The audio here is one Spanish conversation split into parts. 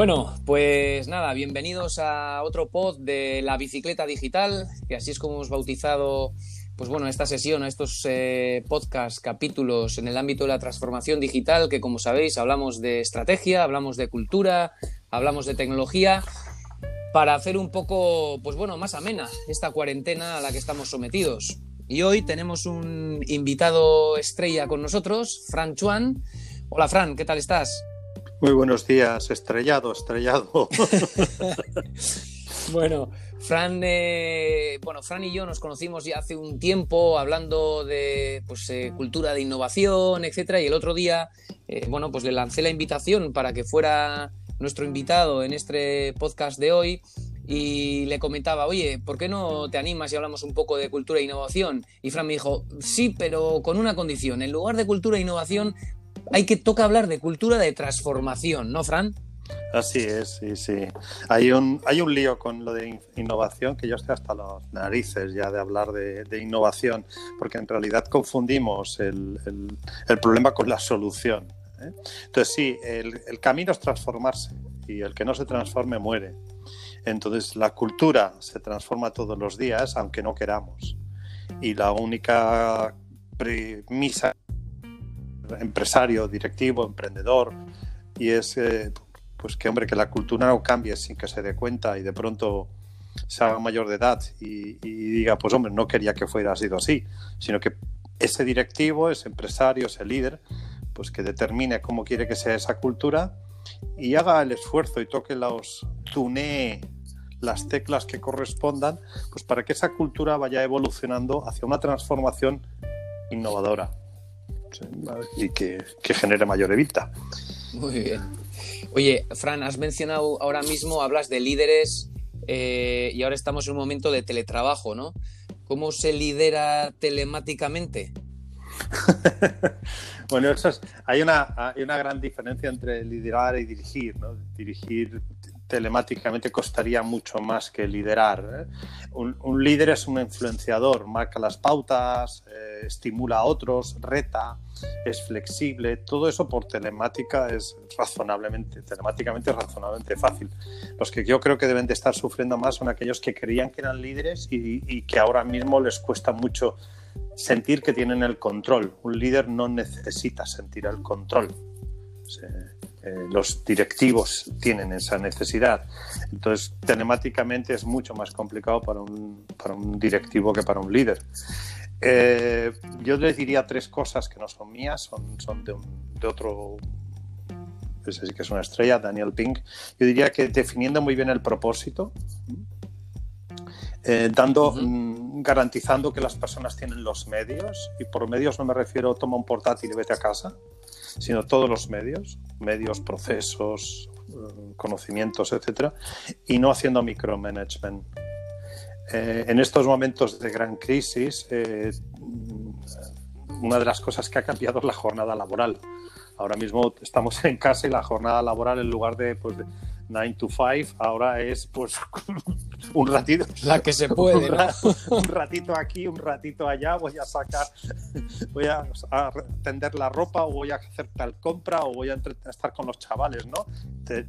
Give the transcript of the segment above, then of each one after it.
Bueno, pues nada, bienvenidos a otro pod de la bicicleta digital, que así es como hemos bautizado, pues bueno, esta sesión, a estos eh, podcast, capítulos en el ámbito de la transformación digital, que como sabéis hablamos de estrategia, hablamos de cultura, hablamos de tecnología, para hacer un poco, pues bueno, más amena esta cuarentena a la que estamos sometidos. Y hoy tenemos un invitado estrella con nosotros, Fran Chuan. Hola Fran, ¿qué tal estás? Muy buenos días, estrellado, estrellado. bueno, Fran, eh, bueno, Fran y yo nos conocimos ya hace un tiempo hablando de pues, eh, cultura de innovación, etcétera, y el otro día, eh, bueno, pues le lancé la invitación para que fuera nuestro invitado en este podcast de hoy y le comentaba, oye, ¿por qué no te animas y hablamos un poco de cultura e innovación? Y Fran me dijo, sí, pero con una condición, en lugar de cultura e innovación, hay que toca hablar de cultura de transformación, ¿no, Fran? Así es, sí, sí. Hay un, hay un lío con lo de innovación que yo estoy hasta las narices ya de hablar de, innovación, porque en realidad confundimos el, problema con la solución. ¿eh? Entonces, sí, el, el camino es transformarse y el que no se transforme muere. Entonces, la cultura se transforma todos los días, aunque no queramos. Y la única premisa empresario, directivo, emprendedor, y es eh, pues que hombre que la cultura no cambie sin que se dé cuenta y de pronto se haga mayor de edad y, diga pues hombre no quería que fuera así, sino que ese directivo, ese empresario, ese líder, pues que determine cómo quiere que sea esa cultura y haga el esfuerzo y toque los tunee las teclas que correspondan, pues para que esa cultura vaya evolucionando hacia una transformación innovadora y que, genere mayor evita. Muy bien. Oye, Fran, has mencionado ahora mismo, hablas de líderes eh, y ahora estamos en un momento de teletrabajo, ¿no? ¿Cómo se lidera telemáticamente? bueno, eso hay, una, hay una gran diferencia entre liderar y dirigir. ¿no? Dirigir telemáticamente costaría mucho más que liderar. ¿eh? Un, líder es un influenciador, marca las pautas, eh, estimula a otros, reta, es flexible. Todo eso por telemática es razonablemente, telemáticamente razonablemente fácil. Los que yo creo que deben de estar sufriendo más son aquellos que creían que eran líderes y, que ahora mismo les cuesta mucho sentir que tienen el control. Un líder no necesita sentir el control. Eh, los directivos tienen esa necesidad. Entonces, telemáticamente es mucho más complicado para un, para un directivo que para un líder. Eh, yo les diría tres cosas que no son mías, son, son de, de otro, ese sí que es una estrella, Daniel Pink. Yo diría que definiendo muy bien el propósito, eh, dando, mm, garantizando que las personas tienen los medios, y por medios no me refiero toma un portátil y vete a casa, sino todos los medios, medios, procesos, eh, conocimientos, etcétera, y no haciendo micromanagement. Eh, en estos momentos de gran crisis, eh, una de las cosas que ha cambiado es la jornada laboral. Ahora mismo estamos en casa y la jornada laboral, en lugar de, pues, de 9 to 5, ahora es pues un ratito. La que se puede. Un, ratito aquí, un ratito allá, voy a sacar, voy a, tender la ropa o voy a hacer tal compra o voy a, estar con los chavales, ¿no?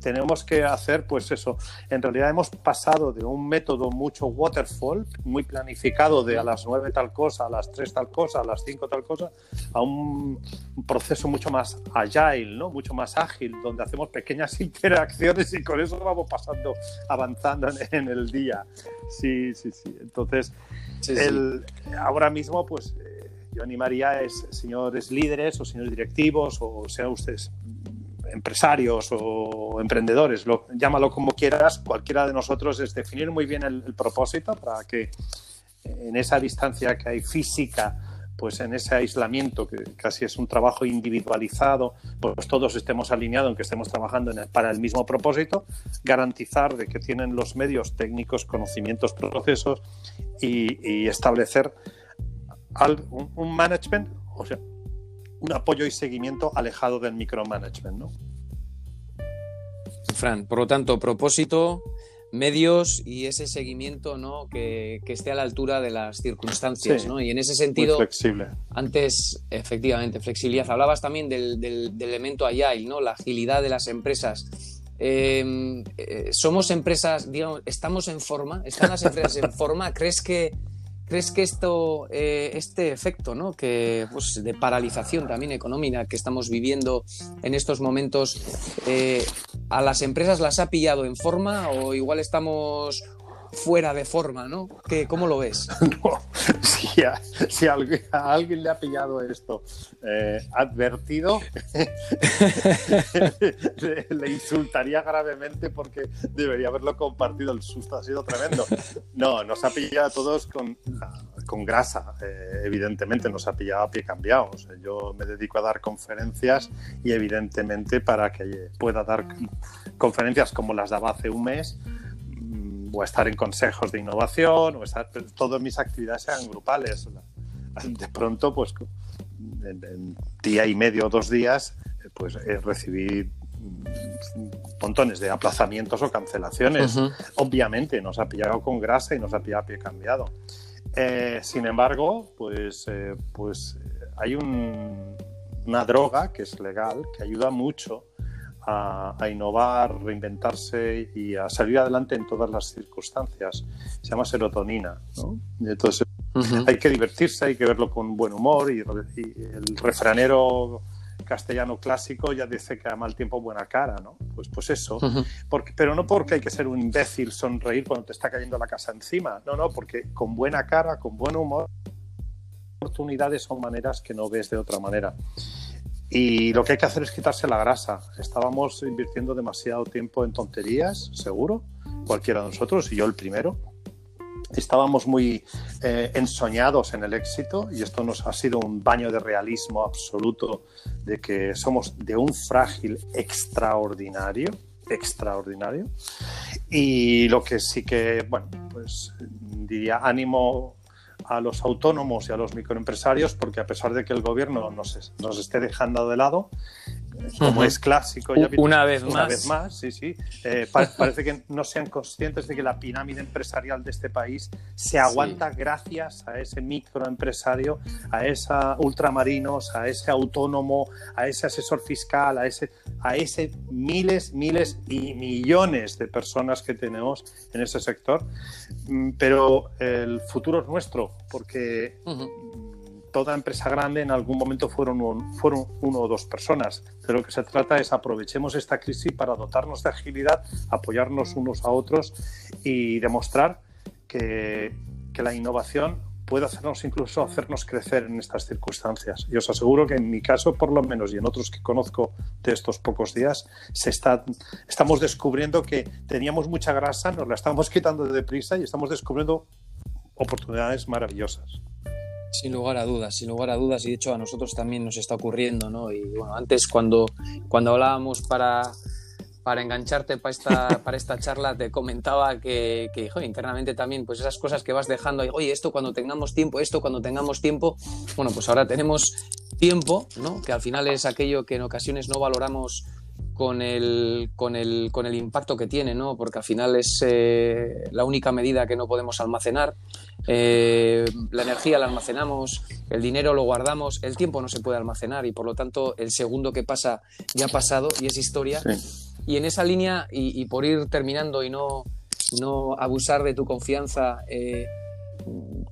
Tenemos que hacer pues eso. En realidad hemos pasado de un método mucho waterfall, muy planificado de a las 9 tal cosa, a las 3 tal cosa, a las 5 tal cosa, a un, proceso mucho más agile, ¿no? Mucho más ágil, donde hacemos pequeñas interacciones y con eso vamos pasando, avanzando en, el día. Sí, sí, sí. Entonces, el, ahora mismo, pues eh, yo animaría a señores líderes o señores directivos o sean ustedes empresarios o emprendedores, lo, llámalo como quieras, cualquiera de nosotros es definir muy bien el propósito para que en esa distancia que hay física pues en ese aislamiento, que casi es un trabajo individualizado, pues todos estemos alineados, aunque estemos trabajando para el mismo propósito, garantizar de que tienen los medios técnicos, conocimientos, procesos y, establecer un, management, o sea, un apoyo y seguimiento alejado del micromanagement, ¿no? Fran, por lo tanto, propósito, medios y ese seguimiento ¿no? que, esté a la altura de las circunstancias. ¿no? Y en ese sentido, flexible. antes, efectivamente, flexibilidad. Hablabas también del, del, elemento agile, ¿no? la agilidad de las empresas. eh, eh, somos empresas, digamos, estamos en forma, están las empresas en forma. ¿Crees que, crees que esto, eh, este efecto, ¿no? que pues, de paralización también económica que estamos viviendo en estos momentos, a las empresas las ha pillado en forma o igual estamos fuera de forma, ¿no? ¿Qué, ¿Cómo lo ves? No, si, a, si a, alguien, a, alguien, le ha pillado esto eh, advertido, le, le, insultaría gravemente porque debería haberlo compartido. El susto ha sido tremendo. No, nos ha pillado a todos con, con grasa, eh, evidentemente, nos ha pillado a pie cambiado. O sea, yo me dedico a dar conferencias y evidentemente para que pueda dar conferencias como las daba hace un mes, o estar en consejos de innovación, o estar, todas mis actividades eran grupales. De pronto, pues en, en día y medio o dos días, pues recibí montones de aplazamientos o cancelaciones. Uh -huh. Obviamente nos ha pillado con grasa y nos ha pillado a pie cambiado. Eh, sin embargo, pues, eh, pues hay un, una droga que es legal que ayuda mucho a, a, innovar, reinventarse y a salir adelante en todas las circunstancias. Se llama serotonina. ¿no? Entonces uh -huh. hay que divertirse, hay que verlo con buen humor y, y, el refranero castellano clásico ya dice que a mal tiempo buena cara, ¿no? Pues, pues eso. Uh -huh. porque, pero no porque hay que ser un imbécil, sonreír cuando te está cayendo la casa encima. No, no, porque con buena cara, con buen humor, oportunidades son maneras que no ves de otra manera. Y lo que hay que hacer es quitarse la grasa. Estábamos invirtiendo demasiado tiempo en tonterías, seguro, cualquiera de nosotros, y yo el primero. Estábamos muy eh, ensoñados en el éxito y esto nos ha sido un baño de realismo absoluto de que somos de un frágil extraordinario, extraordinario. Y lo que sí que, bueno, pues diría ánimo a los autónomos y a los microempresarios, porque a pesar de que el gobierno nos, nos esté dejando de lado, como es clásico, ya una vez una más, vez más sí, sí, eh, pa parece que no sean conscientes de que la pirámide empresarial de este país se aguanta sí. gracias a ese microempresario, a esa ultramarinos, a ese autónomo, a ese asesor fiscal, a ese, a ese miles, miles y millones de personas que tenemos en ese sector. Mm, pero el futuro es nuestro, porque uh -huh toda empresa grande en algún momento fueron, un, fueron uno o dos personas. De lo que se trata es aprovechemos esta crisis para dotarnos de agilidad, apoyarnos unos a otros y demostrar que, que la innovación puede hacernos incluso hacernos crecer en estas circunstancias. Y os aseguro que en mi caso, por lo menos, y en otros que conozco de estos pocos días, se está, estamos descubriendo que teníamos mucha grasa, nos la estamos quitando de deprisa y estamos descubriendo oportunidades maravillosas. Sin lugar a dudas, sin lugar a dudas, y de hecho a nosotros también nos está ocurriendo, ¿no? Y bueno, antes cuando, cuando hablábamos para, para engancharte para esta, para esta charla, te comentaba que, internamente también, pues esas cosas que vas dejando, oye, esto cuando tengamos tiempo, esto cuando tengamos tiempo, bueno, pues ahora tenemos tiempo, ¿no? Que al final es aquello que en ocasiones no valoramos con el, con el, con el impacto que tiene, ¿no? porque al final es eh, la única medida que no podemos almacenar. Eh, la energía la almacenamos, el dinero lo guardamos, el tiempo no se puede almacenar y por lo tanto el segundo que pasa ya ha pasado y es historia. Sí. Y en esa línea, y, y, por ir terminando y no, no abusar de tu confianza, eh,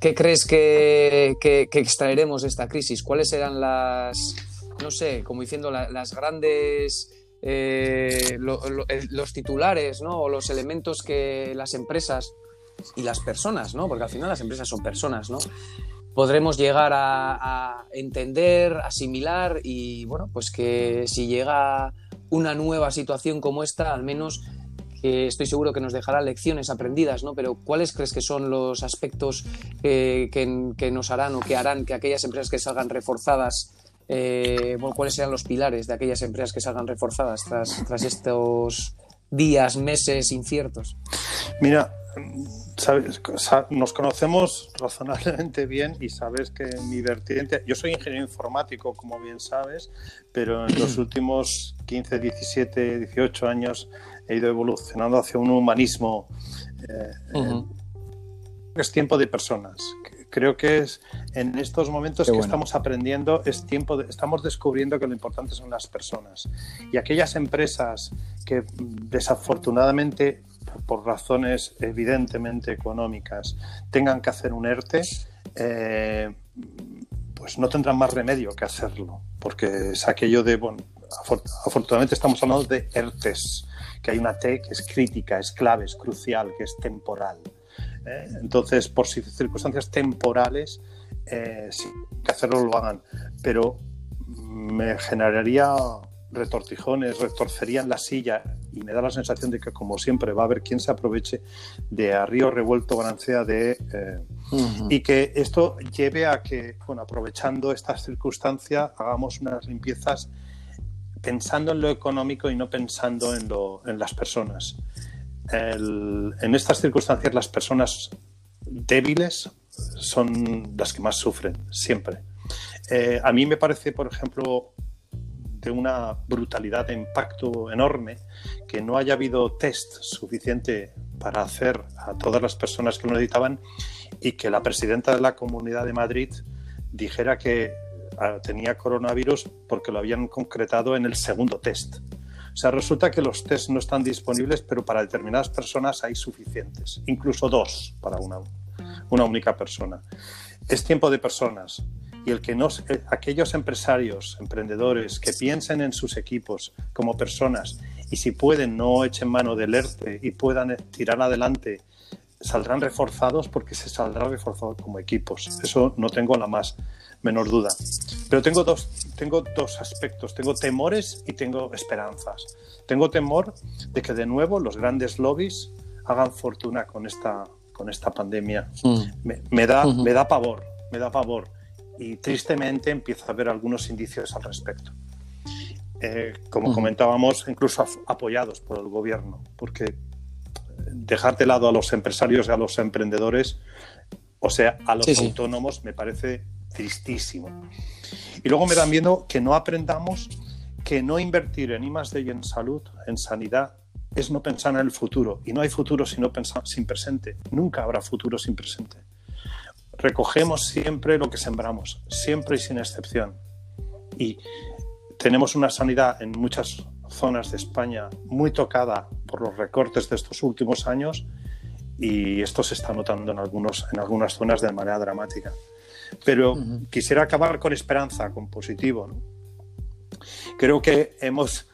¿qué crees que, que, que, extraeremos de esta crisis? ¿Cuáles serán las, no sé, como diciendo, la, las grandes eh, lo, lo, los titulares ¿no? o los elementos que las empresas y las personas, ¿no? porque al final las empresas son personas, ¿no? podremos llegar a, entender, asimilar y bueno, pues que si llega una nueva situación como esta, al menos estoy seguro que nos dejará lecciones aprendidas, ¿no? Pero ¿cuáles crees que son los aspectos que, que nos harán o que harán que aquellas empresas que salgan reforzadas eh, bueno, cuáles serán los pilares de aquellas empresas que salgan reforzadas tras, tras estos días, meses inciertos? Mira, sabes, nos conocemos razonablemente bien y sabes que mi vertiente, yo soy ingeniero informático, como bien sabes, pero en los últimos 15, 17, 18 años he ido evolucionando hacia un humanismo. Eh, uh -huh. Es tiempo de personas, creo que es en estos momentos que estamos aprendiendo, es tiempo de, estamos descubriendo que lo importante son las personas. Y aquellas empresas que desafortunadamente, por razones evidentemente económicas, tengan que hacer un ERTE, eh, pues no tendrán más remedio que hacerlo, porque es aquello de, bueno, afortunadamente estamos hablando de ERTES, que hay una T que es crítica, es clave, es crucial, que es temporal. ¿Eh? Entonces, por circunstancias temporales, eh, sí, que hacerlo lo hagan, pero me generaría retortijones, retorcerían la silla y me da la sensación de que como siempre va a haber quien se aproveche de a río revuelto ganancia de eh, y que esto lleve a que, bueno, aprovechando esta circunstancia, hagamos unas limpiezas pensando en lo económico y no pensando en, lo, en las personas. En estas circunstancias las personas débiles son las que más sufren, siempre. Eh, a mí me parece, por ejemplo, de una brutalidad de impacto enorme que no haya habido test suficiente para hacer a todas las personas que lo necesitaban y que la presidenta de la Comunidad de Madrid dijera que ah, tenía coronavirus porque lo habían concretado en el segundo test. O sea, resulta que los test no están disponibles, pero para determinadas personas hay suficientes, incluso dos para una, una única persona. Es tiempo de personas y el que no, eh, aquellos empresarios, emprendedores que piensen en sus equipos como personas y si pueden no echen mano del ERTE y puedan eh, tirar adelante, saldrán reforzados porque se saldrá reforzado como equipos. Eso no tengo la más menor duda. Pero tengo dos, tengo dos aspectos. Tengo temores y tengo esperanzas. Tengo temor de que de nuevo los grandes lobbies hagan fortuna con esta, con esta pandemia. Mm. Me, da, me da pavor, me da pavor y tristemente empieza a haber algunos indicios al respecto. Eh, como comentábamos, incluso apoyados por el gobierno, porque dejar de lado a los empresarios y a los emprendedores, o sea, a los autónomos, me parece tristísimo. Y luego me dan miedo que no aprendamos que no invertir en I y en salud, en sanidad, es no pensar en el futuro. Y no hay futuro si no pensar, sin presente. Nunca habrá futuro sin presente recogemos siempre lo que sembramos, siempre y sin excepción. Y tenemos una sanidad en muchas zonas de España muy tocada por los recortes de estos últimos años y esto se está notando en, algunos, en algunas zonas de manera dramática. Pero quisiera acabar con esperanza, con positivo. Creo que hemos,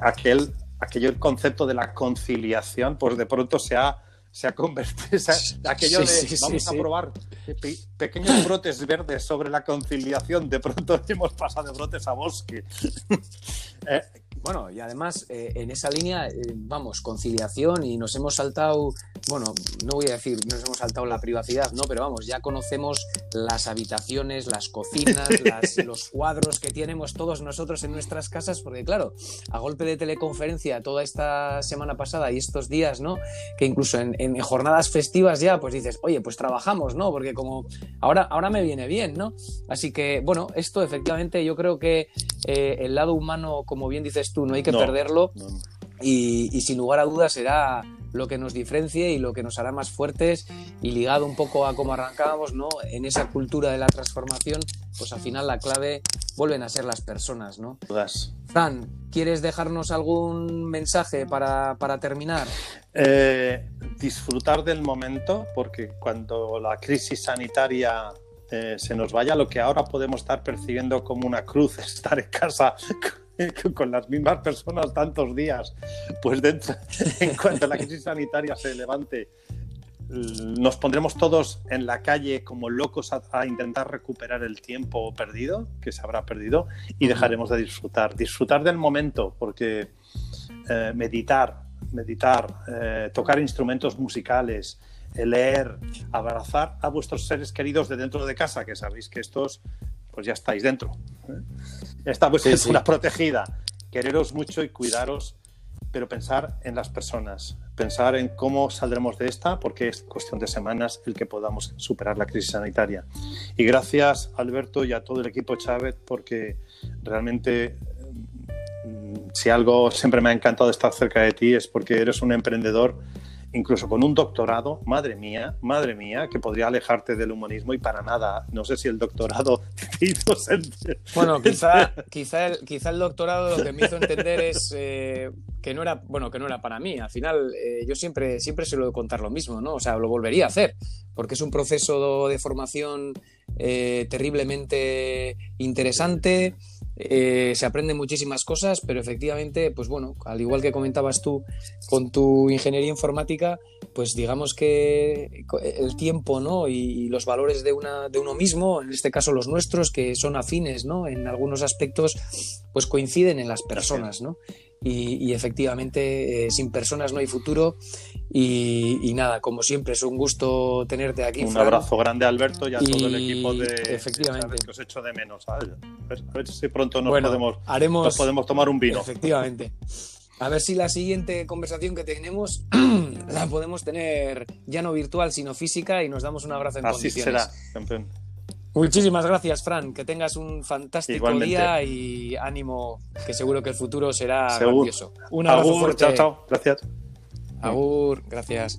aquel, aquel concepto de la conciliación, pues de pronto se ha se ha convertido, aquello de vamos a probar pequeños brotes verdes sobre la conciliación, de pronto hemos pasado de brotes a bosque. eh, bueno, y además eh, en esa línea, eh, vamos, conciliación y nos hemos saltado, bueno, no voy a decir nos hemos saltado la privacidad, ¿no? Pero vamos, ya conocemos las habitaciones, las cocinas, los cuadros que tenemos todos nosotros en nuestras casas, porque claro, a golpe de teleconferencia toda esta semana pasada y estos días, ¿no? Que incluso en, jornadas festivas ya, pues dices, oye, pues trabajamos, ¿no? Porque como ahora, ahora me viene bien, ¿no? Así que, bueno, esto efectivamente yo creo que eh, el lado humano, como bien dices tú, no hay que perderlo. Y, sin lugar a dudas será lo que nos diferencie y lo que nos hará más fuertes y ligado un poco a cómo arrancábamos, ¿no? En esa cultura de la transformación, pues al final la clave vuelven a ser las personas, ¿no? Fran, ¿quieres dejarnos algún mensaje para, terminar? Eh, disfrutar del momento, porque cuando la crisis sanitaria eh, se nos vaya, lo que ahora podemos estar percibiendo como una cruz, estar en casa con las mismas personas tantos días, pues dentro, en cuanto la crisis sanitaria se levante, nos pondremos todos en la calle como locos a, intentar recuperar el tiempo perdido, que se habrá perdido, y dejaremos de disfrutar. Disfrutar del momento, porque eh, meditar, meditar, eh, tocar instrumentos musicales, leer, abrazar a vuestros seres queridos de dentro de casa, que sabéis que estos pues ya estáis dentro. Esta pues es una protegida. Quereros mucho y cuidaros, pero pensar en las personas, pensar en cómo saldremos de esta, porque es cuestión de semanas el que podamos superar la crisis sanitaria. Y gracias, Alberto, y a todo el equipo Chávez, porque realmente mm, si algo siempre me ha encantado estar cerca de ti es porque eres un emprendedor incluso con un doctorado, madre mía, madre mía, que podría alejarte del humanismo y para nada. No sé si el doctorado te hizo sentir. Bueno, quizá, quizá, el, quizá el doctorado lo que me hizo entender es eh, que no era, bueno, que no era para mí. Al final, eh, yo siempre, siempre suelo contar lo mismo, ¿no? O sea, lo volvería a hacer, porque es un proceso de formación eh, terriblemente interesante. Eh, se aprenden muchísimas cosas, pero efectivamente, pues bueno, al igual que comentabas tú con tu ingeniería informática, pues digamos que el tiempo ¿no? y, los valores de, una, de uno mismo, en este caso los nuestros, que son afines ¿no? en algunos aspectos, pues coinciden en las personas. ¿no? Y, efectivamente eh, sin personas no hay futuro y, nada, como siempre es un gusto tenerte aquí. Un abrazo grande Alberto y a todo el equipo de efectivamente. que os echo de menos. A ver, si pronto nos, podemos, haremos, podemos tomar un vino. Efectivamente. A ver si la siguiente conversación que tenemos la podemos tener ya no virtual, sino física y nos damos un abrazo en Así será, campeón. Muchísimas gracias, Fran. Que tengas un fantástico día y ánimo, que seguro que el futuro será grandioso. Un abrazo fuerte. Chao, chao. Gracias. Agur, gracias.